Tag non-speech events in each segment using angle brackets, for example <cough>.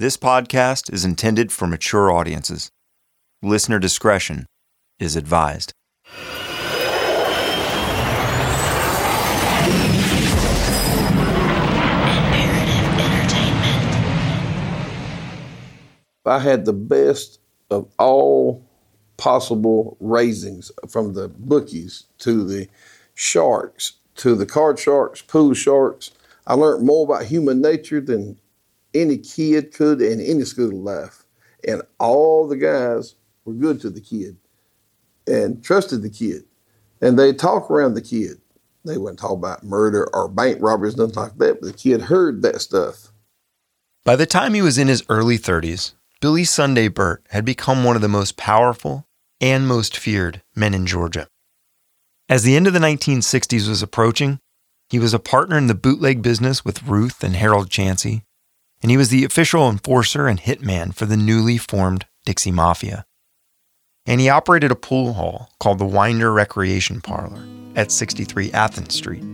This podcast is intended for mature audiences. Listener discretion is advised. I had the best of all possible raisings from the bookies to the sharks to the card sharks, pool sharks. I learned more about human nature than any kid could in any school life. And all the guys were good to the kid and trusted the kid. And they talk around the kid. They wouldn't talk about murder or bank robberies, nothing like that, but the kid heard that stuff. By the time he was in his early 30s, Billy Sunday Birt had become one of the most powerful and most feared men in Georgia. As the end of the 1960s was approaching, he was a partner in the bootleg business with Ruth and Harold Chancey, and he was the official enforcer and hitman for the newly formed Dixie Mafia. And he operated a pool hall called the Winder Recreation Parlor at 63 Athens Street,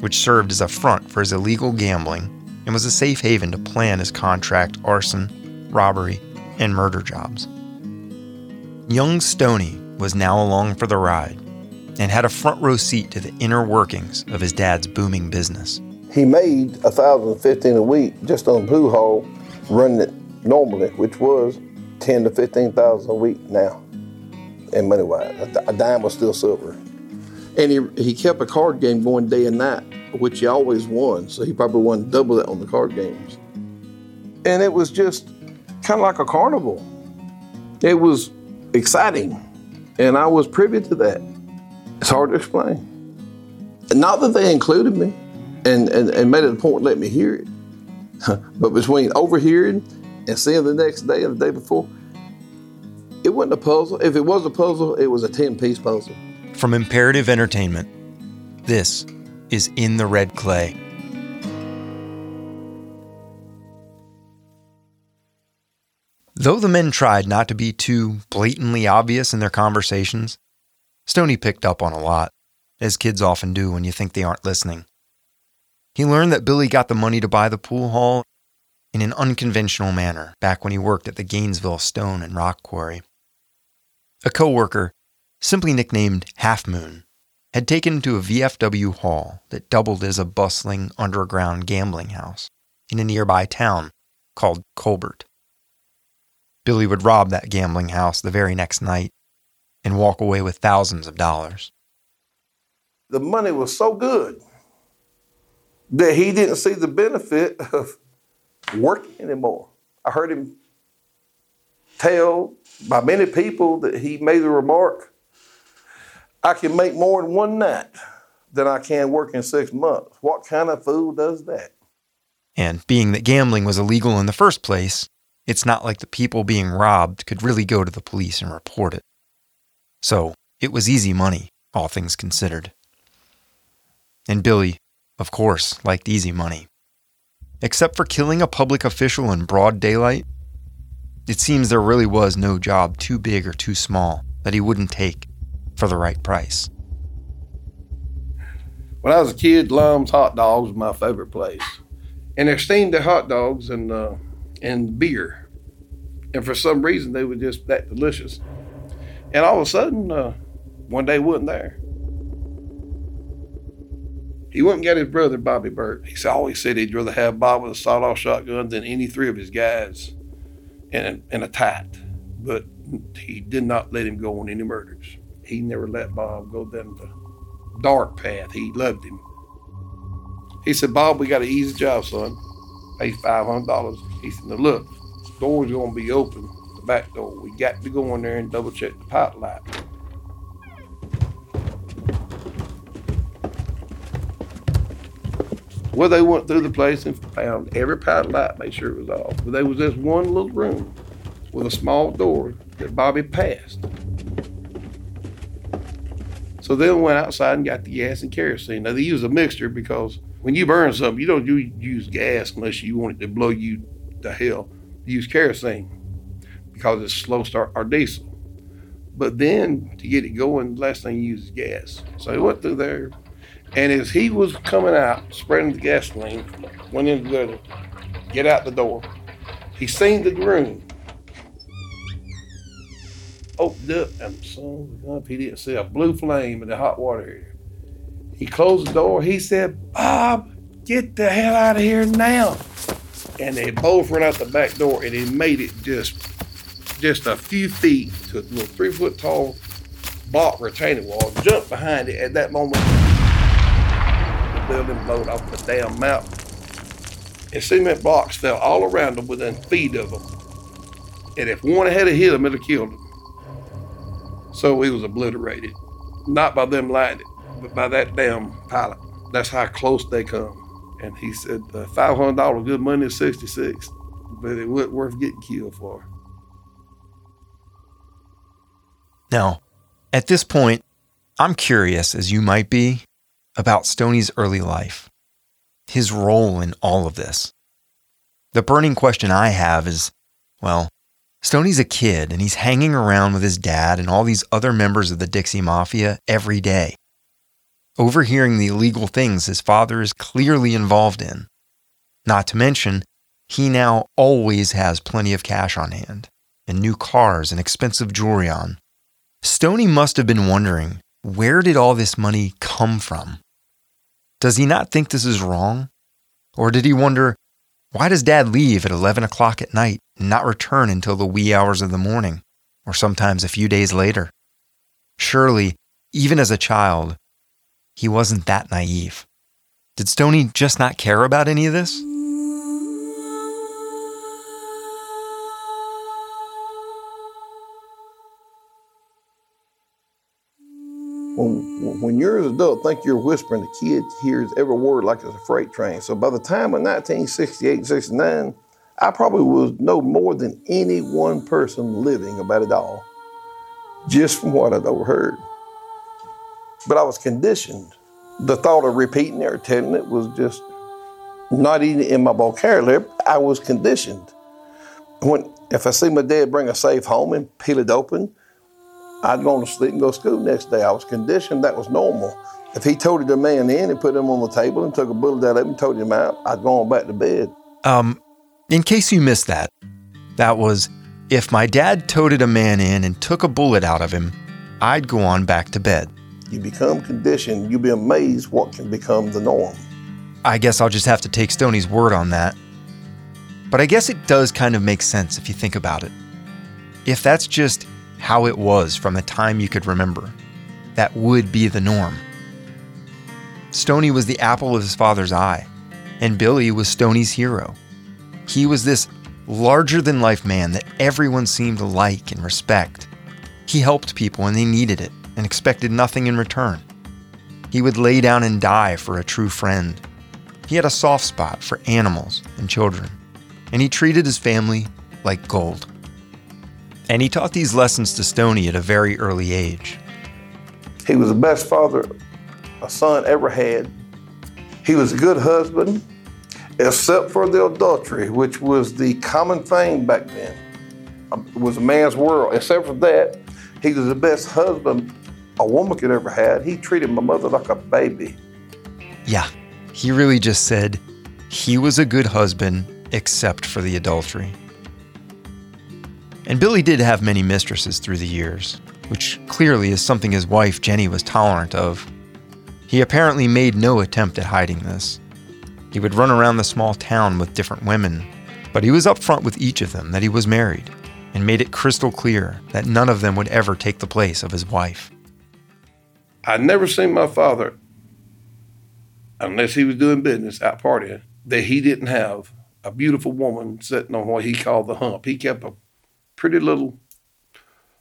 which served as a front for his illegal gambling and was a safe haven to plan his contract arson, robbery, and murder jobs. Young Stoney was now along for the ride and had a front row seat to the inner workings of his dad's booming business. He made a thousand fifteen a week just on hall, running it normally, which was ten to fifteen thousand a week now, and money wise. A dime was still silver, and he he kept a card game going day and night, which he always won. So he probably won double it on the card games, and it was just kind of like a carnival. It was exciting, and I was privy to that. It's hard to explain. Not that they included me and, and, and made it a point to let me hear it, <laughs> but between overhearing and seeing the next day and the day before, it wasn't a puzzle. If it was a puzzle, it was a 10 piece puzzle. From Imperative Entertainment, this is In the Red Clay. Though the men tried not to be too blatantly obvious in their conversations, Stoney picked up on a lot, as kids often do when you think they aren't listening. He learned that Billy got the money to buy the pool hall in an unconventional manner back when he worked at the Gainesville Stone and Rock Quarry. A coworker, simply nicknamed Half Moon, had taken him to a VFW hall that doubled as a bustling underground gambling house in a nearby town called Colbert. Billy would rob that gambling house the very next night and walk away with thousands of dollars. The money was so good that he didn't see the benefit of working anymore. I heard him tell by many people that he made the remark, I can make more in one night than I can work in six months. What kind of fool does that? And being that gambling was illegal in the first place, it's not like the people being robbed could really go to the police and report it. So it was easy money, all things considered. And Billy, of course, liked easy money. Except for killing a public official in broad daylight, it seems there really was no job too big or too small that he wouldn't take for the right price. When I was a kid, Lum's Hot Dogs was my favorite place. And they steamed their hot dogs and, uh, and beer. And for some reason, they were just that delicious. And all of a sudden, uh, one day wasn't there. He and got his brother, Bobby Birt. He always said he'd rather have Bob with a sawed-off shotgun than any three of his guys in a, in a tight. But he did not let him go on any murders. He never let Bob go down the dark path. He loved him. He said, Bob, we got an easy job, son. Pay $500. He said, now look, the door's going to be open, the back door. We got to go in there and double check the pipe light. Well, they went through the place and found every pipe light, made sure it was off. But there was this one little room with a small door that Bobby passed. So they went outside and got the gas and kerosene. Now they use a mixture because when you burn something, you don't use gas unless you want it to blow you to hell. You use kerosene because it's slow start or diesel. But then to get it going, the last thing you use is gas. So he went through there, and as he was coming out, spreading the gasoline, went into the get out the door. He seen the room. Opened up and son of he didn't see a blue flame in the hot water area. He closed the door. He said, Bob, get the hell out of here now. And they both ran out the back door and he made it just just a few feet to a little three foot tall block retaining wall, jumped behind it at that moment. Building blowed off the damn mountain. And cement blocks fell all around them within feet of them. And if one had hit them, it'd have killed them. So he was obliterated. Not by them lighting but by that damn pilot. That's how close they come. And he said, uh, $500 good money is 66, but it wasn't worth getting killed for. Now, at this point, I'm curious, as you might be, about Stoney's early life, his role in all of this. The burning question I have is well, Stoney's a kid and he's hanging around with his dad and all these other members of the Dixie Mafia every day, overhearing the illegal things his father is clearly involved in. Not to mention, he now always has plenty of cash on hand, and new cars and expensive jewelry on. Stoney must have been wondering where did all this money come from? Does he not think this is wrong? Or did he wonder why does dad leave at 11 o'clock at night and not return until the wee hours of the morning, or sometimes a few days later? Surely, even as a child, he wasn't that naive. Did Stoney just not care about any of this? When, when you're an adult, think you're whispering, the kid hears every word like it's a freight train. So by the time of 1968, 69, I probably was know more than any one person living about it all, just from what I'd overheard. But I was conditioned. The thought of repeating it or telling it was just not even in my vocabulary. I was conditioned. When if I see my dad bring a safe home and peel it open, I'd go to sleep and go to school next day. I was conditioned that was normal. If he toted a man in and put him on the table and took a bullet out of him and toted him out, I'd go on back to bed. Um, in case you missed that, that was if my dad toted a man in and took a bullet out of him, I'd go on back to bed. You become conditioned, you'll be amazed what can become the norm. I guess I'll just have to take Stoney's word on that. But I guess it does kind of make sense if you think about it. If that's just how it was from the time you could remember. That would be the norm. Stoney was the apple of his father's eye, and Billy was Stoney's hero. He was this larger than life man that everyone seemed to like and respect. He helped people when they needed it and expected nothing in return. He would lay down and die for a true friend. He had a soft spot for animals and children, and he treated his family like gold. And he taught these lessons to Stoney at a very early age. He was the best father a son ever had. He was a good husband, except for the adultery, which was the common thing back then. Um, it was a man's world. Except for that, he was the best husband a woman could ever had. He treated my mother like a baby. Yeah, he really just said he was a good husband, except for the adultery. And Billy did have many mistresses through the years, which clearly is something his wife Jenny was tolerant of. He apparently made no attempt at hiding this. He would run around the small town with different women, but he was upfront with each of them that he was married and made it crystal clear that none of them would ever take the place of his wife. I'd never seen my father, unless he was doing business out partying, that he didn't have a beautiful woman sitting on what he called the hump. He kept a pretty little.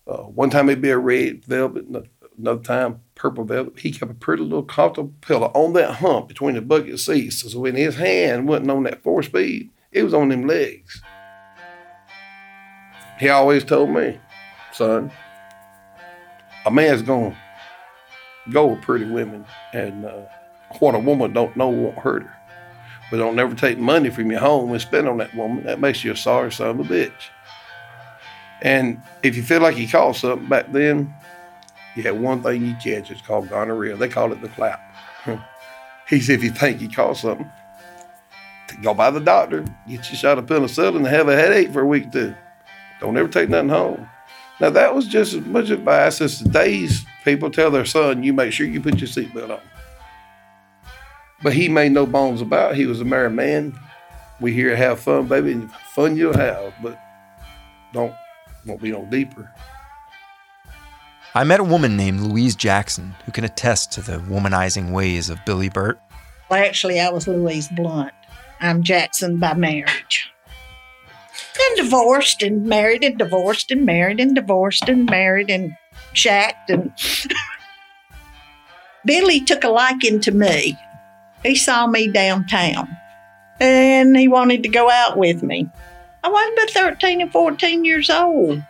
Uh, one time it'd be a red velvet, another time purple velvet. He kept a pretty little comfortable pillow on that hump between the bucket seats. So when his hand wasn't on that four speed, it was on them legs. He always told me, son, a man's gonna go with pretty women, and uh, what a woman don't know won't hurt her. But don't never take money from your home and spend on that woman. That makes you a sorry son of a bitch. And if you feel like you caught something back then, you had one thing you catch. It's called gonorrhea. They call it the clap. <laughs> he said, if you think you caught something, go by the doctor, get you shot of penicillin, and have a headache for a week or two. Don't ever take nothing home. Now that was just as much advice as today's people tell their son, you make sure you put your seatbelt on. But he made no bones about it. He was a married man. We here to have fun, baby, and fun you'll have, but don't won't be no deeper. I met a woman named Louise Jackson who can attest to the womanizing ways of Billy Birt. Well, actually, I was Louise Blunt. I'm Jackson by marriage. And divorced and married and divorced and married and divorced and married and shacked and <laughs> Billy took a liking to me. He saw me downtown and he wanted to go out with me. I was about 13 and 14 years old,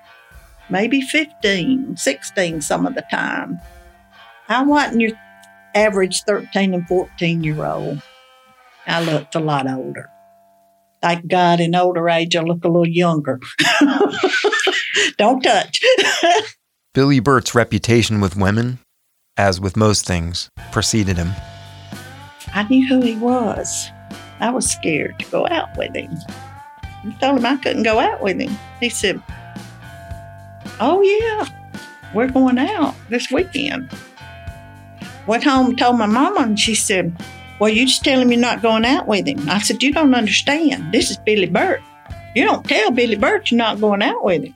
maybe 15, 16 some of the time. I wasn't your average 13 and 14 year old. I looked a lot older. Thank God, in older age, I look a little younger. <laughs> Don't touch. <laughs> Billy Birt's reputation with women, as with most things, preceded him. I knew who he was. I was scared to go out with him. Told him I couldn't go out with him. He said, Oh, yeah, we're going out this weekend. Went home told my mama, and she said, Well, you just tell him you're not going out with him. I said, You don't understand. This is Billy Birt. You don't tell Billy Birt you're not going out with him.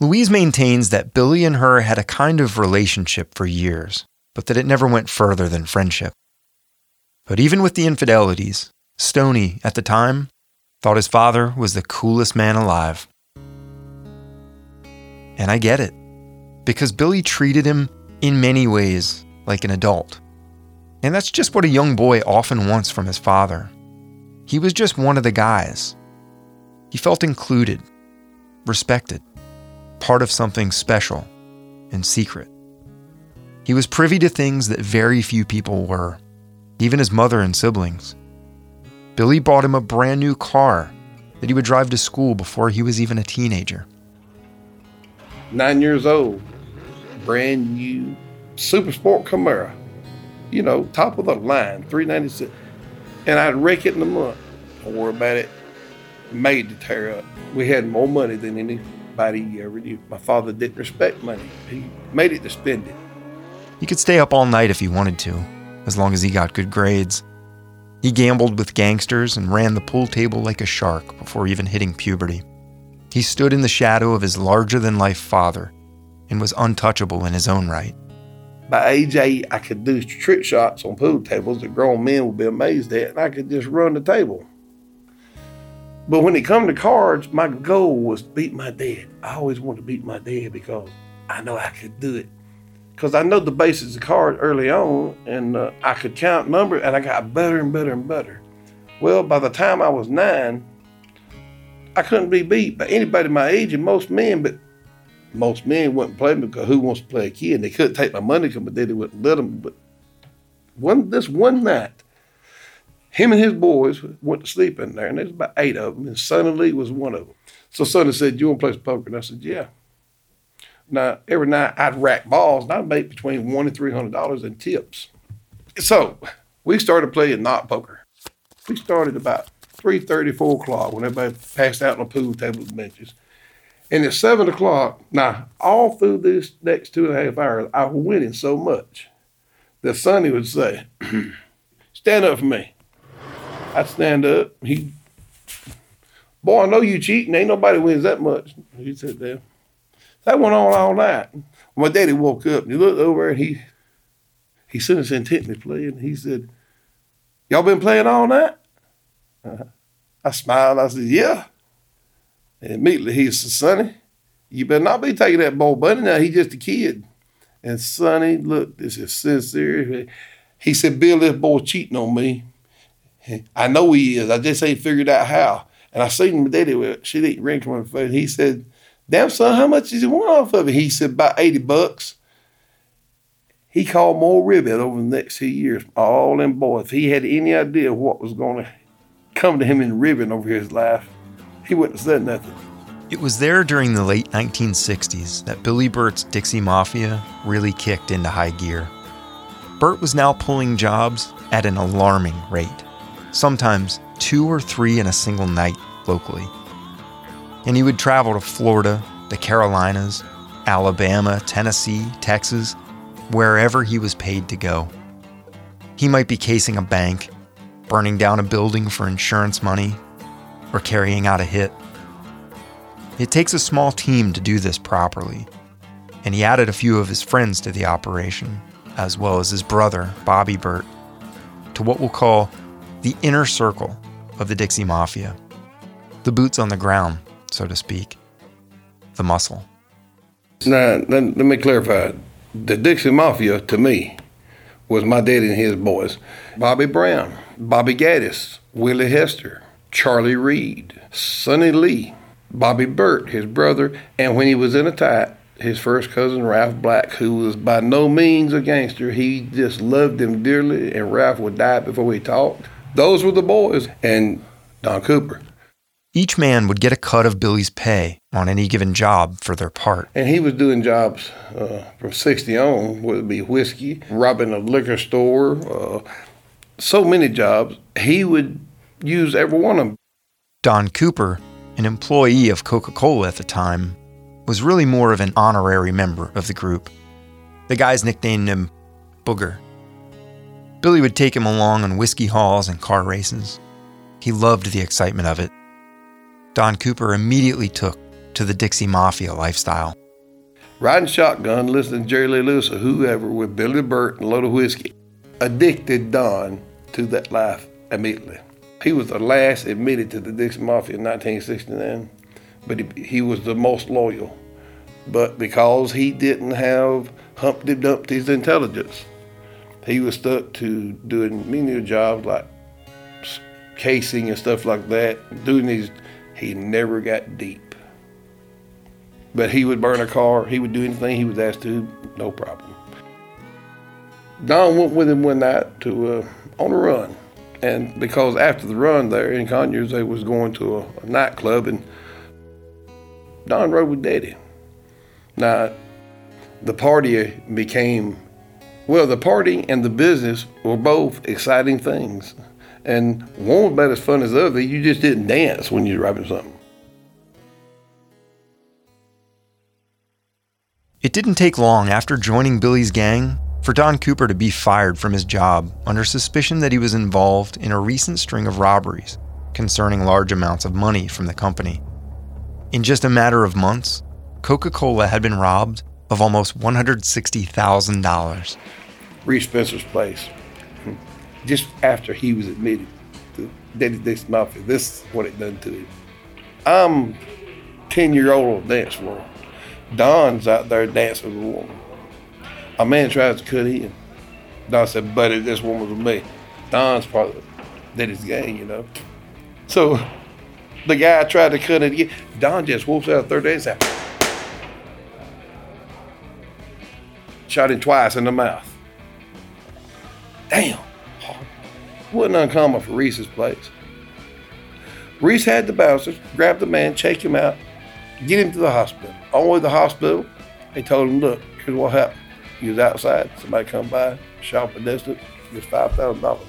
Louise maintains that Billy and her had a kind of relationship for years, but that it never went further than friendship. But even with the infidelities, Stoney, at the time, thought his father was the coolest man alive. And I get it, because Billy treated him in many ways like an adult. And that's just what a young boy often wants from his father. He was just one of the guys. He felt included, respected part of something special and secret. He was privy to things that very few people were, even his mother and siblings. Billy bought him a brand new car that he would drive to school before he was even a teenager. Nine years old, brand new Super Sport Camaro, you know, top of the line, 396. And I'd rake it in a month. Don't worry about it. Made to tear up. We had more money than any anybody ever knew. My father didn't respect money. He made it to spend it. He could stay up all night if he wanted to, as long as he got good grades. He gambled with gangsters and ran the pool table like a shark before even hitting puberty. He stood in the shadow of his larger than life father and was untouchable in his own right. By age eight, I could do trick shots on pool tables that grown men would be amazed at, and I could just run the table. But when it come to cards, my goal was to beat my dad. I always wanted to beat my dad because I know I could do it. Because I know the basics of cards early on, and uh, I could count numbers, and I got better and better and better. Well, by the time I was nine, I couldn't be beat by anybody my age and most men, but most men wouldn't play me because who wants to play a kid? They couldn't take my money because my daddy wouldn't let them. But one this one night, him and his boys went to sleep in there, and there's about eight of them, and Sonny Lee was one of them. So Sonny said, "You want to play some poker?" And I said, "Yeah." Now every night I'd rack balls, and I'd make between one and three hundred dollars in tips. So we started playing not poker. We started about three thirty, four o'clock when everybody passed out on the pool table and benches. And at seven o'clock, now all through this next two and a half hours, I was winning so much that Sonny would say, <clears throat> "Stand up for me." I'd stand up. He, boy, I know you cheating. Ain't nobody wins that much. He said that. That went on all night. My daddy woke up and he looked over and he he seen us intently playing. He said, "Y'all been playing all night?" Uh-huh. I smiled. I said, "Yeah." And immediately he said, "Sonny, You better not be taking that boy Bunny now. He's just a kid. And Sonny, look, this is sincere. He said, Bill, this boy cheating on me. I know he is. I just ain't figured out how. And I seen my daddy with she didn't ring from her face. He said, Damn son, how much does he want off of it? He said, About 80 bucks. He called more ribbon over the next few years. All them boys. If he had any idea what was going to come to him in ribbon over his life, he wouldn't have said nothing. It was there during the late 1960s that Billy Birt's Dixie Mafia really kicked into high gear. Birt was now pulling jobs at an alarming rate, sometimes two or three in a single night locally. And he would travel to Florida, the Carolinas, Alabama, Tennessee, Texas, wherever he was paid to go. He might be casing a bank, burning down a building for insurance money, or carrying out a hit. It takes a small team to do this properly, and he added a few of his friends to the operation, as well as his brother, Bobby Birt, to what we'll call the inner circle of the Dixie Mafia. The boots on the ground, so to speak. The muscle. Now, let, let me clarify. The Dixie Mafia, to me, was my daddy and his boys. Bobby Brown, Bobby Gaddis, Willie Hester, Charlie Reed, Sonny Lee, Bobby Birt, his brother, and when he was in a tight, his first cousin Ralph Black, who was by no means a gangster. He just loved him dearly, and Ralph would die before he talked. Those were the boys, and Don Cooper. Each man would get a cut of Billy's pay on any given job for their part. And he was doing jobs uh, from 60 on, whether it be whiskey, robbing a liquor store, uh, so many jobs. He would use every one of them. Don Cooper, an employee of Coca Cola at the time, was really more of an honorary member of the group. The guys nicknamed him Booger. Billy would take him along on whiskey hauls and car races. He loved the excitement of it. Don Cooper immediately took to the Dixie Mafia lifestyle. Riding shotgun, listening to Jerry Lee Lewis or whoever with Billy Birt and a load of whiskey, addicted Don to that life immediately. He was the last admitted to the Dixie Mafia in 1969, but he, he was the most loyal. But because he didn't have Humpty Dumpty's intelligence, he was stuck to doing menial jobs like casing and stuff like that. Doing these, he never got deep. But he would burn a car. He would do anything he was asked to, no problem. Don went with him one night to uh, on a run, and because after the run there in Conyers, they was going to a, a nightclub, and Don rode with Daddy. Now, the party became well, the party and the business were both exciting things. And one was about as fun as the other. You just didn't dance when you were driving something. It didn't take long after joining Billy's gang for Don Cooper to be fired from his job under suspicion that he was involved in a recent string of robberies concerning large amounts of money from the company. In just a matter of months, Coca Cola had been robbed of almost $160,000. Reese Spencer's place, just after he was admitted to Daddy Dixie Mafia. This is what it done to him. I'm 10 year old on dance floor. Don's out there dancing with a woman. A man tries to cut in. Don said, buddy, this woman's was me. Don's part of Daddy's gang, you know. So the guy tried to cut it again. Don just whoops out third day and said, shot him twice in the mouth. Damn. Wasn't uncommon for Reese's place. Reese had the bouncers grab the man, check him out, get him to the hospital. On the way to the hospital, they told him, look, here's what happened. He was outside, somebody come by, shot a distance, gets five thousand dollars.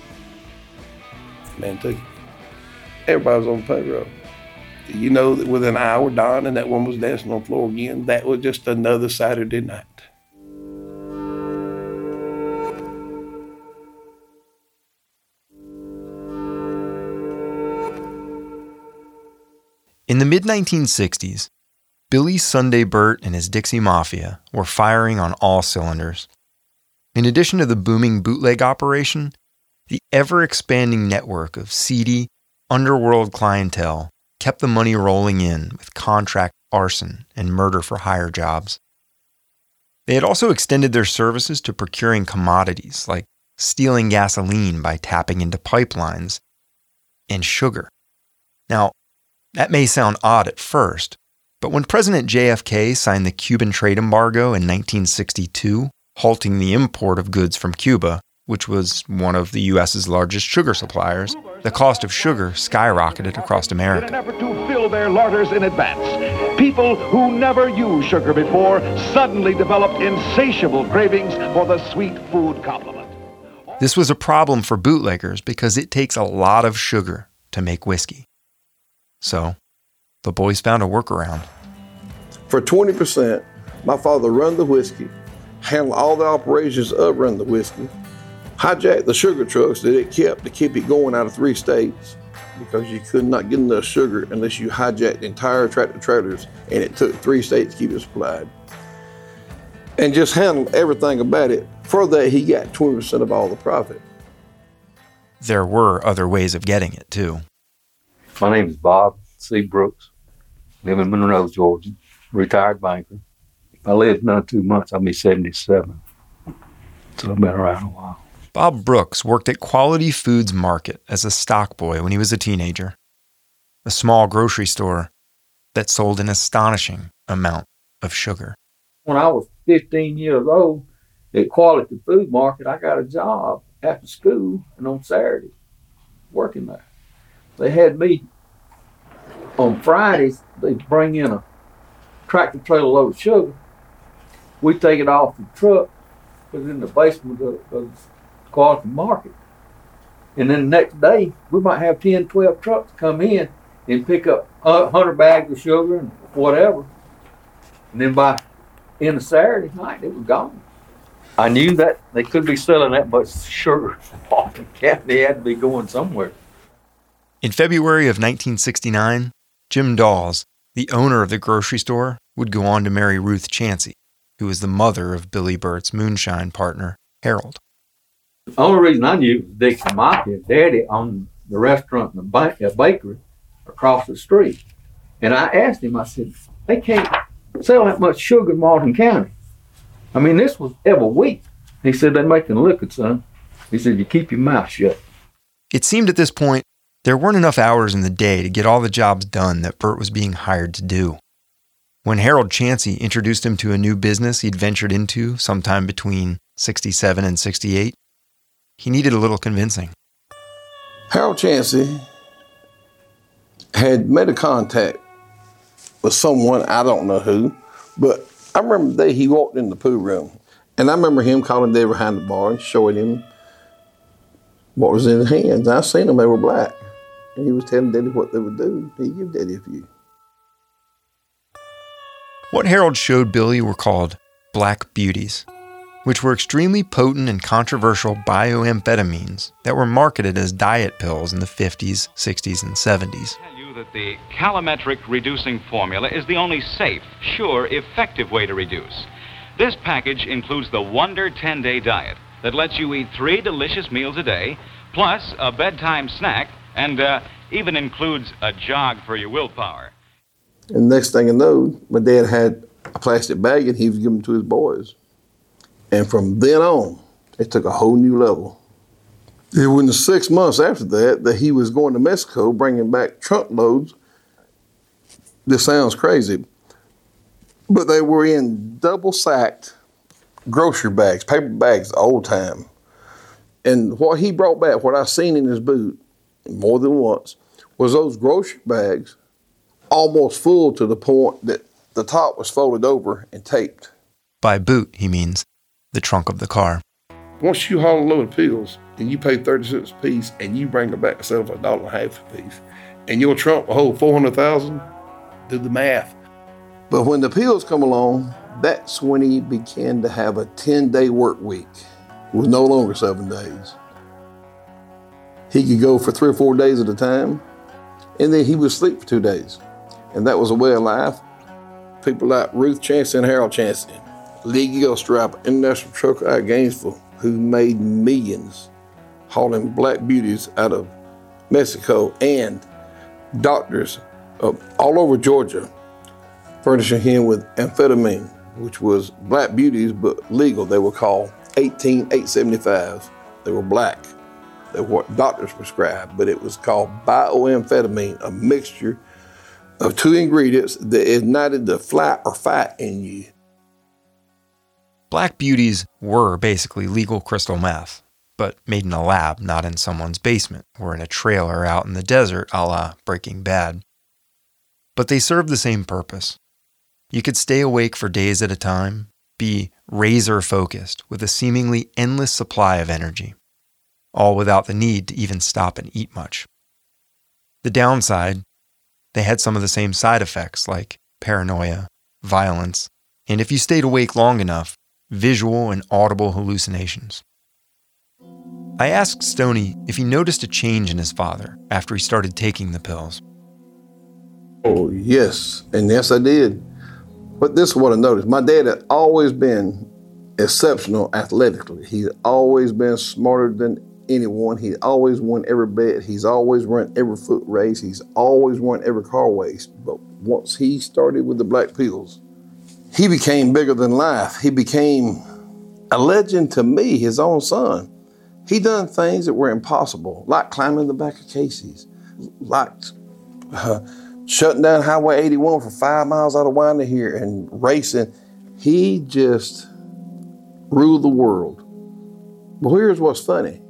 Man took it. Everybody was on payroll. You know that within an hour, Don and that woman was dancing on the floor again. That was just another Saturday night. In the mid 1960s, Billy Sunday Birt and his Dixie Mafia were firing on all cylinders. In addition to the booming bootleg operation, the ever expanding network of seedy, underworld clientele kept the money rolling in with contract arson, and murder for hire jobs. They had also extended their services to procuring commodities like stealing gasoline by tapping into pipelines and sugar. Now, that may sound odd at first, but when President JFK signed the Cuban trade embargo in 1962, halting the import of goods from Cuba, which was one of the U.S.'s largest sugar suppliers, the cost of sugar skyrocketed across America. In an effort to fill their larders in advance, people who never used sugar before suddenly developed insatiable cravings for the sweet food complement. This was a problem for bootleggers because it takes a lot of sugar to make whiskey. So, the boys found a workaround. For 20%, my father run the whiskey, handle all the operations of run the whiskey, hijacked the sugar trucks that it kept to keep it going out of three states because you could not get enough sugar unless you hijacked entire tractor trailers and it took three states to keep it supplied. And just handled everything about it. For that, he got 20% of all the profit. There were other ways of getting it, too. My name is Bob C. Brooks. Live in Monroe, Georgia. Retired banker. If I live another two months, I'll be 77. So I've been around a while. Bob Brooks worked at Quality Foods Market as a stock boy when he was a teenager, a small grocery store that sold an astonishing amount of sugar. When I was 15 years old at Quality Food Market, I got a job after school and on Saturday working there. They had me on Fridays, they bring in a tractor trailer load of sugar. We take it off the truck, put it in the basement of, of the market. And then the next day, we might have 10, 12 trucks come in and pick up a 100 bags of sugar and whatever. And then by end of Saturday night, it was gone. I knew that they could be selling that much sugar <laughs> off the. They had to be going somewhere. In February of 1969, Jim Dawes, the owner of the grocery store, would go on to marry Ruth Chancey, who was the mother of Billy Birt's moonshine partner, Harold. The only reason I knew was Dixie Mafia, Daddy owned the restaurant and the ba- bakery across the street. And I asked him, I said, they can't sell that much sugar in Martin County. I mean, this was every week. He said, they're making liquor, son. He said, you keep your mouth shut. It seemed at this point there weren't enough hours in the day to get all the jobs done that Birt was being hired to do. When Harold Chancey introduced him to a new business he'd ventured into sometime between 67 and 68, he needed a little convincing. Harold Chancey had made a contact with someone, I don't know who, but I remember the day he walked in the pool room, and I remember him calling Dave behind the bar and showing him what was in his hands. I seen them, they were black. And he was telling Daddy what they would do. He give Daddy a few. What Harold showed Billy were called black beauties, which were extremely potent and controversial bioamphetamines that were marketed as diet pills in the 50s, 60s, and 70s. tell you that the calometric reducing formula is the only safe, sure, effective way to reduce. This package includes the Wonder 10 Day Diet that lets you eat three delicious meals a day, plus a bedtime snack, and uh, even includes a jog for your willpower. And next thing I know, my dad had a plastic bag and he was giving to his boys. And from then on, it took a whole new level. It was six months after that that he was going to Mexico bringing back trunk loads. This sounds crazy, but they were in double sacked grocery bags, paper bags, old time. And what he brought back, what I seen in his boot more than once, was those grocery bags almost full to the point that the top was folded over and taped. By boot, he means the trunk of the car. Once you haul a load of pills and you pay 30 cents a piece and you bring them back and sell them for a dollar and a half a piece, and your trunk will hold 400,000, do the math. But when the pills come along, that's when he began to have a 10 day work week. It was no longer seven days. He could go for three or four days at a time, and then he would sleep for two days. And that was a way of life. People like Ruth Chancey and Harold Chancey, Lee Gilstrap, International Trucker out of Gainesville, who made millions hauling black beauties out of Mexico, and doctors uh, all over Georgia furnishing him with amphetamine, which was black beauties but legal. They were called 18875. They were black. What doctors prescribed, but it was called bioamphetamine, a mixture of two ingredients that ignited the flat or fight in you. Black beauties were basically legal crystal meth, but made in a lab, not in someone's basement or in a trailer out in the desert a la Breaking Bad. But they served the same purpose. You could stay awake for days at a time, be razor focused with a seemingly endless supply of energy, all without the need to even stop and eat much. The downside, they had some of the same side effects like paranoia, violence, and if you stayed awake long enough, visual and audible hallucinations. I asked Stoney if he noticed a change in his father after he started taking the pills. Oh, yes. And yes, I did. But this is what I noticed. My dad had always been exceptional athletically. He's always been smarter than anyone. He always won every bet. He's always run every foot race. He's always won every car race. But once he started with the black pills, he became bigger than life. He became a legend to me, his own son. He done things that were impossible, like climbing the back of Casey's, like uh, shutting down Highway 81 for five miles out of Winder here and racing. He just ruled the world. But here's what's funny.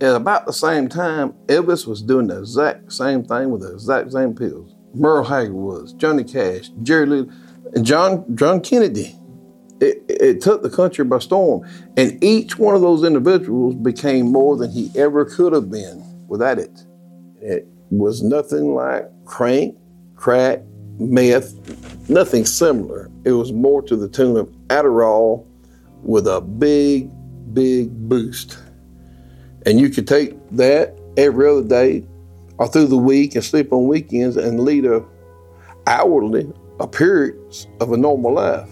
At about the same time, Elvis was doing the exact same thing with the exact same pills. Merle Haggard was, Johnny Cash, Jerry Lee, and John, John Kennedy. It, it took the country by storm. And each one of those individuals became more than he ever could have been without it. It was nothing like crank, crack, meth, nothing similar. It was more to the tune of Adderall with a big, big boost. And you could take that every other day or through the week and sleep on weekends and lead a hourly appearance of a normal life.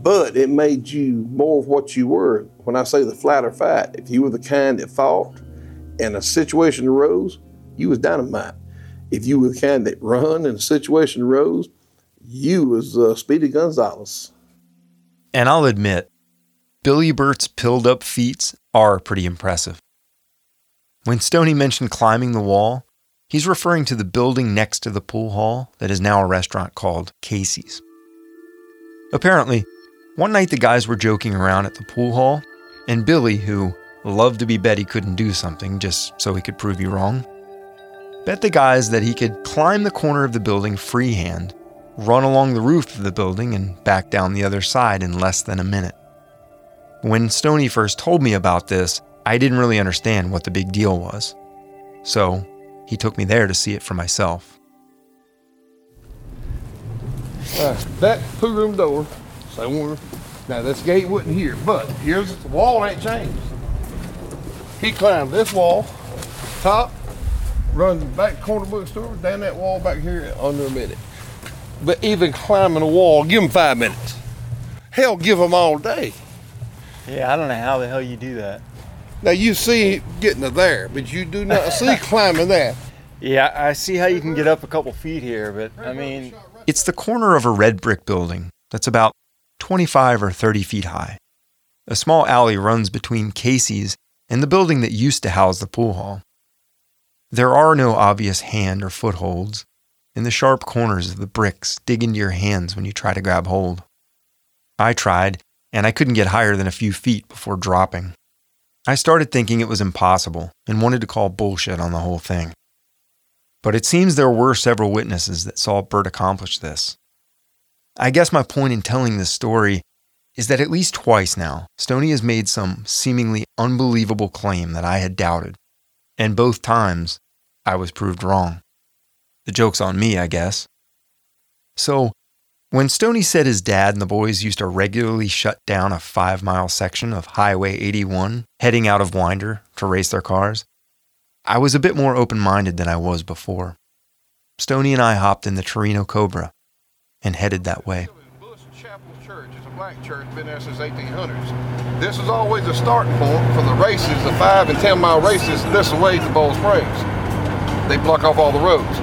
But it made you more of what you were. When I say the flat or fight, if you were the kind that fought and a situation arose, you was dynamite. If you were the kind that run and a situation arose, you was uh, Speedy Gonzales. And I'll admit, Billy Birt's pilled up feats are pretty impressive. When Stoney mentioned climbing the wall, he's referring to the building next to the pool hall that is now a restaurant called Casey's. Apparently, one night the guys were joking around at the pool hall, and Billy, who loved to be bet he couldn't do something just so he could prove you wrong, bet the guys that he could climb the corner of the building freehand, run along the roof of the building, and back down the other side in less than a minute. When Stoney first told me about this, I didn't really understand what the big deal was. So he took me there to see it for myself. Uh, that pool room door, somewhere. Now this gate wasn't here, but here's the wall ain't changed. He climbed this wall, top, run back corner bookstore, down that wall back here under a minute. But even climbing a wall, give him five minutes. Hell, give him all day. Yeah, I don't know how the hell you do that. Now you see getting to there, but you do not see <laughs> climbing that. Yeah, I see how you can get up a couple feet here, but I mean, It's the corner of a red brick building that's about 25 or 30 feet high. A small alley runs between Casey's and the building that used to house the pool hall. There are no obvious hand or footholds, and the sharp corners of the bricks dig into your hands when you try to grab hold. I tried, and I couldn't get higher than a few feet before dropping. I started thinking it was impossible and wanted to call bullshit on the whole thing. But it seems there were several witnesses that saw Birt accomplish this. I guess my point in telling this story is that at least twice now, Stoney has made some seemingly unbelievable claim that I had doubted, and both times I was proved wrong. The joke's on me, I guess. So, when Stoney said his dad and the boys used to regularly shut down a five mile section of Highway 81 heading out of Winder to race their cars, I was a bit more open minded than I was before. Stoney and I hopped in the Torino Cobra and headed that way. Chapel Church is a black church, been there since 1800s. This is always a starting point for the races, the five and ten mile races this way to Ball Springs. They block off all the roads.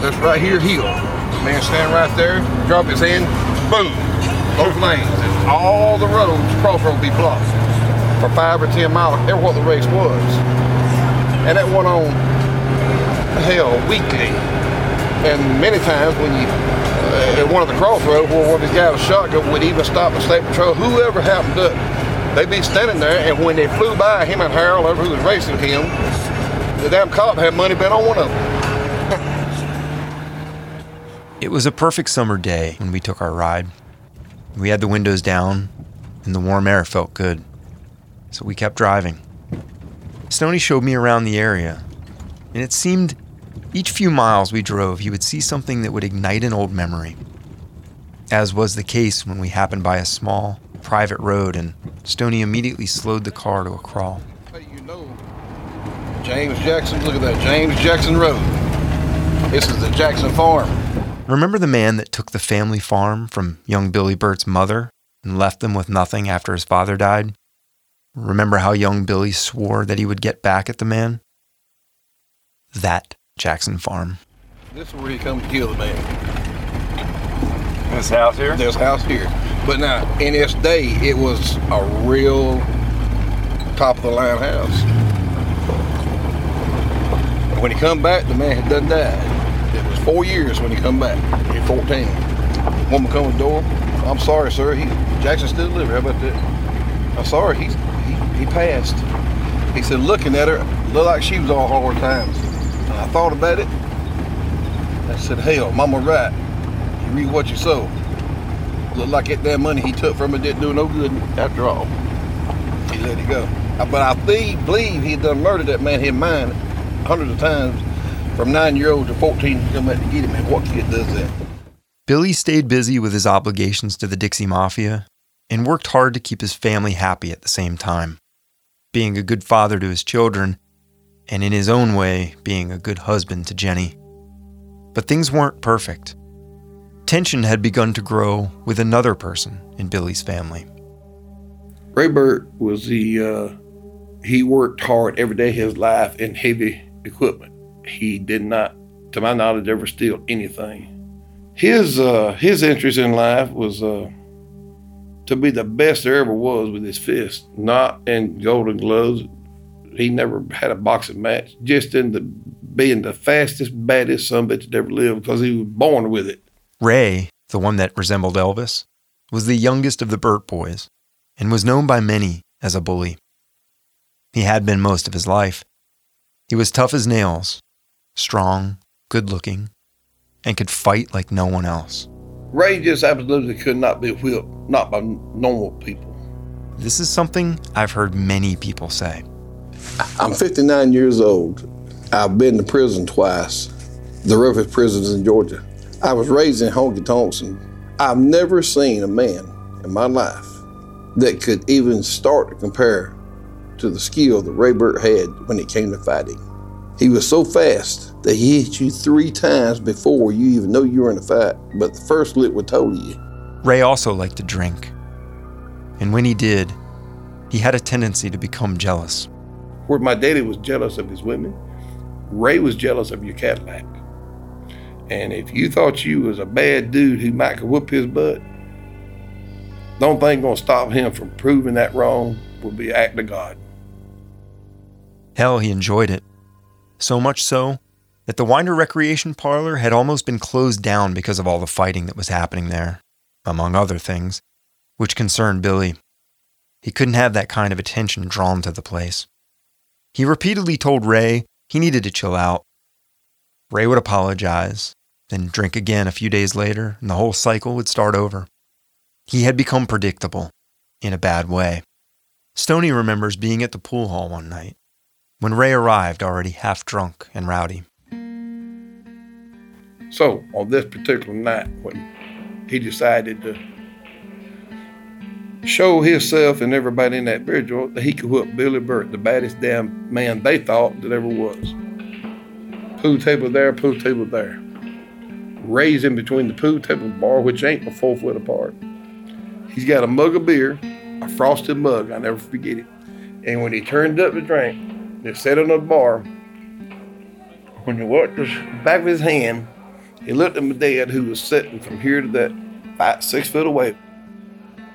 This right here, hill. Man stand right there, drop his hand, boom, both lanes. And all the roads, crossroads be blocked for five or ten miles, ever what the race was. And that went on, hell, weekly. And many times when you, uh, at one of the crossroads where one of these guys with shotgun would even stop the state patrol, whoever happened to, they'd be standing there, and when they flew by him and Harold, who was racing him, the damn cop had money bet on one of them. It was a perfect summer day when we took our ride. We had the windows down, and the warm air felt good. So we kept driving. Stoney showed me around the area, and it seemed each few miles we drove, he would see something that would ignite an old memory. As was the case when we happened by a small, private road, and Stoney immediately slowed the car to a crawl. Hey, you know, James Jackson, look at that, James Jackson Road. This is the Jackson Farm. Remember the man that took the family farm from young Billy Birt's mother and left them with nothing after his father died? Remember how young Billy swore that he would get back at the man? That Jackson Farm. This is where he come to kill the man. This house here? This house here. But now, in its day, it was a real top of the line house. When he come back, the man had done died. Four years when he come back, at 14. Woman come to the door. I'm sorry, sir. He Jackson still live. How about that? I'm sorry. He, he passed. He said, looking at her, looked like she was all hard times. And I thought about it. I said, hell, mama right. You read what you sow. Looked like that money he took from it didn't do no good after all. He let it go. But I believe he done murdered that man in mind hundreds of times from nine year old to 14 to come back to get him. And what kid does that? Billy stayed busy with his obligations to the Dixie Mafia and worked hard to keep his family happy at the same time, being a good father to his children, and in his own way, being a good husband to Jenny. But things weren't perfect. Tension had begun to grow with another person in Billy's family. Ray Birt was the uh, he worked hard every day of his life in heavy equipment. He did not, to my knowledge, ever steal anything. His uh, his interest in life was uh, to be the best there ever was with his fist, not in golden gloves. He never had a boxing match, just in the being the fastest, baddest son bitch that ever lived because he was born with it. Ray, the one that resembled Elvis, was the youngest of the Birt boys and was known by many as a bully. He had been most of his life. He was tough as nails, strong, good looking, and could fight like no one else. Ray just absolutely could not be whipped, not by normal people. This is something I've heard many people say. I'm 59 years old. I've been to prison twice, the roughest prisons in Georgia. I was raised in Honky Tonks, and I've never seen a man in my life that could even start to compare to the skill that Ray Birt had when it came to fighting. He was so fast that he hit you three times before you even know you were in a fight, but the first lick would total you. Ray also liked to drink. And when he did, he had a tendency to become jealous. Where my daddy was jealous of his women, Ray was jealous of your Cadillac. And if you thought you was a bad dude who might could whoop his butt, the only thing gonna stop him from proving that wrong would be act of God. Hell, he enjoyed it. So much so that the Winder Recreation Parlor had almost been closed down because of all the fighting that was happening there, among other things, which concerned Billy. He couldn't have that kind of attention drawn to the place. He repeatedly told Ray he needed to chill out. Ray would apologize, then drink again a few days later, and the whole cycle would start over. He had become predictable, in a bad way. Stoney remembers being at the pool hall one night when Ray arrived already half drunk and rowdy. So on this particular night, when he decided to show himself and everybody in that joint that he could whoop Billy Birt, the baddest damn man they thought that ever was. Pool table there, pool table there. Ray's in between the pool table bar, which ain't but four foot apart. He's got a mug of beer, a frosted mug, I never forget it. And when he turned up the drink, they sat on the bar. When the back of his hand, He looked at my dad, who was sitting from here to that five, six foot away,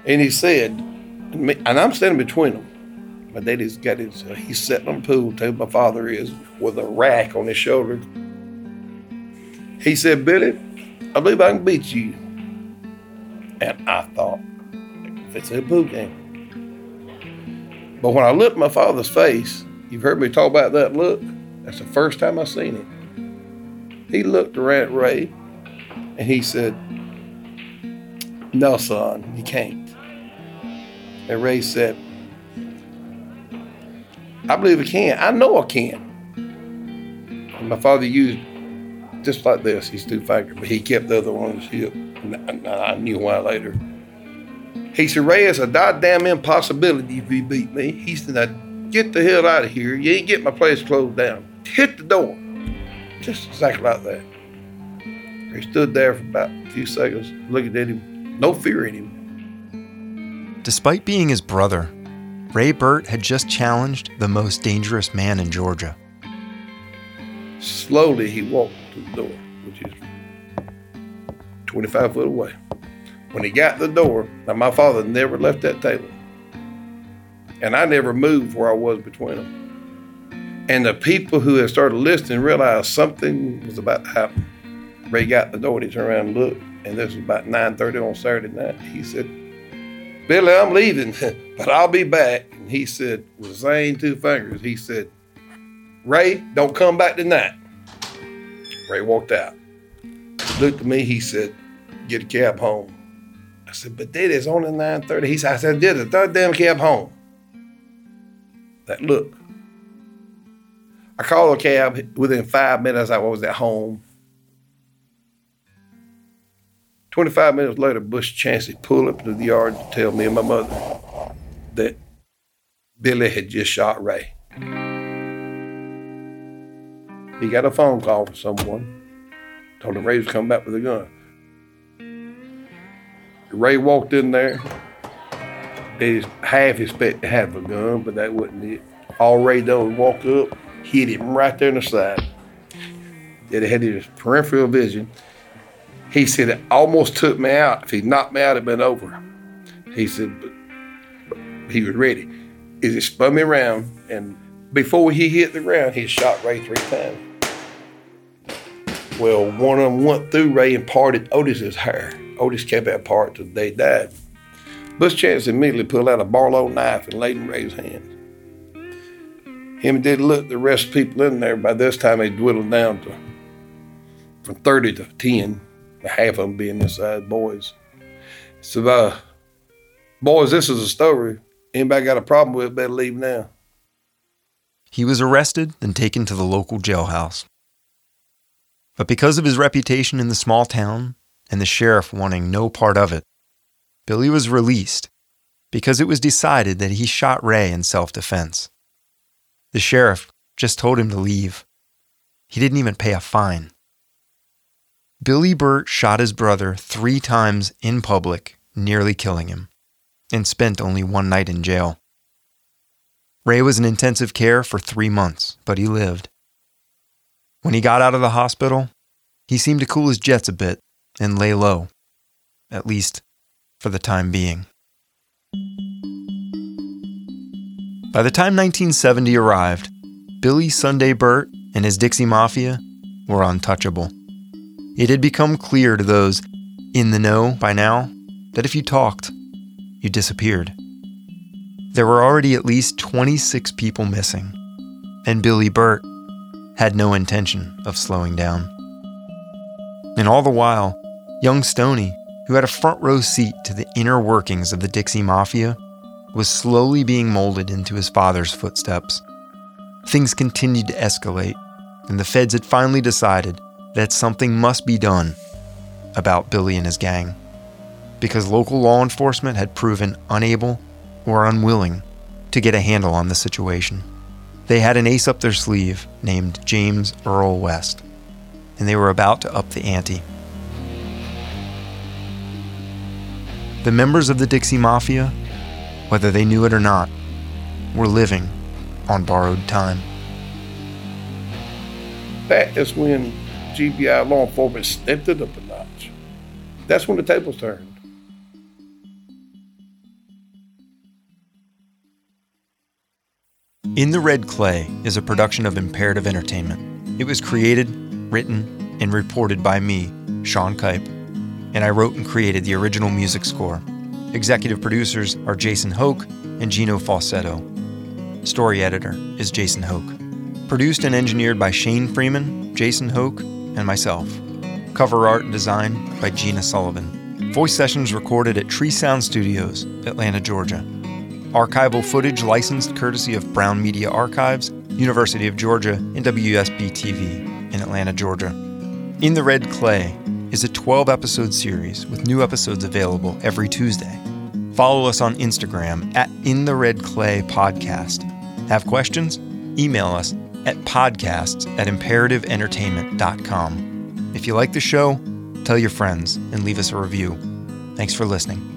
and he said, and I'm standing between them. My daddy's got his, uh, he's sitting on the pool table, my father is, with a rack on his shoulder. He said, Billy, I believe I can beat you. And I thought, if it's a pool game. But when I looked at my father's face, you've heard me talk about that look. That's the first time I seen it. He looked around at Ray and he said, No, son, you can't. And Ray said, I believe I can. I know I can. And my father used just like this, his two fingers, but he kept the other one on his. I knew why later. He said, Ray, it's a goddamn impossibility if you beat me. He said, get the hell out of here. You ain't get my place closed down. Hit the door. Just exactly like that. He stood there for about a few seconds, looking at him, no fear in him. Despite being his brother, Ray Birt had just challenged the most dangerous man in Georgia. Slowly, he walked to the door, which is 25 foot away. When he got the door, now my father never left that table. And I never moved where I was between them. And the people who had started listening realized something was about to happen. Ray got the door, he turned around and looked, and this was about 9.30 on Saturday night. He said, Billy, I'm leaving, <laughs> but I'll be back. And he said, with Zane two fingers, he said, Ray, don't come back tonight. Ray walked out. Looked at me, he said, get a cab home. I said, but Daddy, it's only 9.30. He said, I said, did the third damn cab home. That look. I called a cab within five minutes I was at home. 25 minutes later, Bush Chancey pulled up to the yard to tell me and my mother that Billy had just shot Ray. He got a phone call from someone, told him Ray was coming back with a gun. Ray walked in there. They half expected to have a gun, but that wasn't it. All Ray done was walk up, hit him right there in the side. That had his peripheral vision. He said it almost took me out. If he knocked me out, it'd been over. He said, but, he was ready. It spun me around, and before he hit the ground, he shot Ray three times. Well, one of them went through Ray and parted Otis's hair. Otis kept that part till they died. Bush Chance immediately pulled out a Barlow knife and laid in Ray's hands. Him did look the rest of the people in there. By this time, they dwindled down to from 30 to 10, half of them being inside boys. So, uh, boys, this is a story. Anybody got a problem with it, better leave now. He was arrested and taken to the local jailhouse. But because of his reputation in the small town and the sheriff wanting no part of it, Billy was released because it was decided that he shot Ray in self defense. The sheriff just told him to leave. He didn't even pay a fine. Billy Birt shot his brother three times in public, nearly killing him, and spent only one night in jail. Ray was in intensive care for three months, but he lived. When he got out of the hospital, he seemed to cool his jets a bit and lay low, at least for the time being. By the time 1970 arrived, Billy Sunday Birt and his Dixie Mafia were untouchable. It had become clear to those in the know by now that if you talked, you disappeared. There were already at least 26 people missing, and Billy Birt had no intention of slowing down. And all the while, young Stoney, who had a front row seat to the inner workings of the Dixie Mafia, was slowly being molded into his father's footsteps. Things continued to escalate, and the feds had finally decided that something must be done about Billy and his gang, because local law enforcement had proven unable or unwilling to get a handle on the situation. They had an ace up their sleeve named James Earl West, and they were about to up the ante. The members of the Dixie Mafia, whether they knew it or not, were living on borrowed time. That is when GBI law enforcement stepped it up a notch. That's when the tables turned. In the Red Clay is a production of Imperative Entertainment. It was created, written, and reported by me, Sean Kipe, and I wrote and created the original music score. Executive producers are Jason Hoke and Gino Falsetto. Story editor is Jason Hoke. Produced and engineered by Shane Freeman, Jason Hoke, and myself. Cover art and design by Gina Sullivan. Voice sessions recorded at Tree Sound Studios, Atlanta, Georgia. Archival footage licensed courtesy of Brown Media Archives, University of Georgia, and WSB TV in Atlanta, Georgia. In the Red Clay is a 12 episode series with new episodes available every Tuesday. Follow us on Instagram at In the Red Clay Podcast. Have questions? Email us at podcasts at imperativeentertainment.com. If you like the show, tell your friends and leave us a review. Thanks for listening.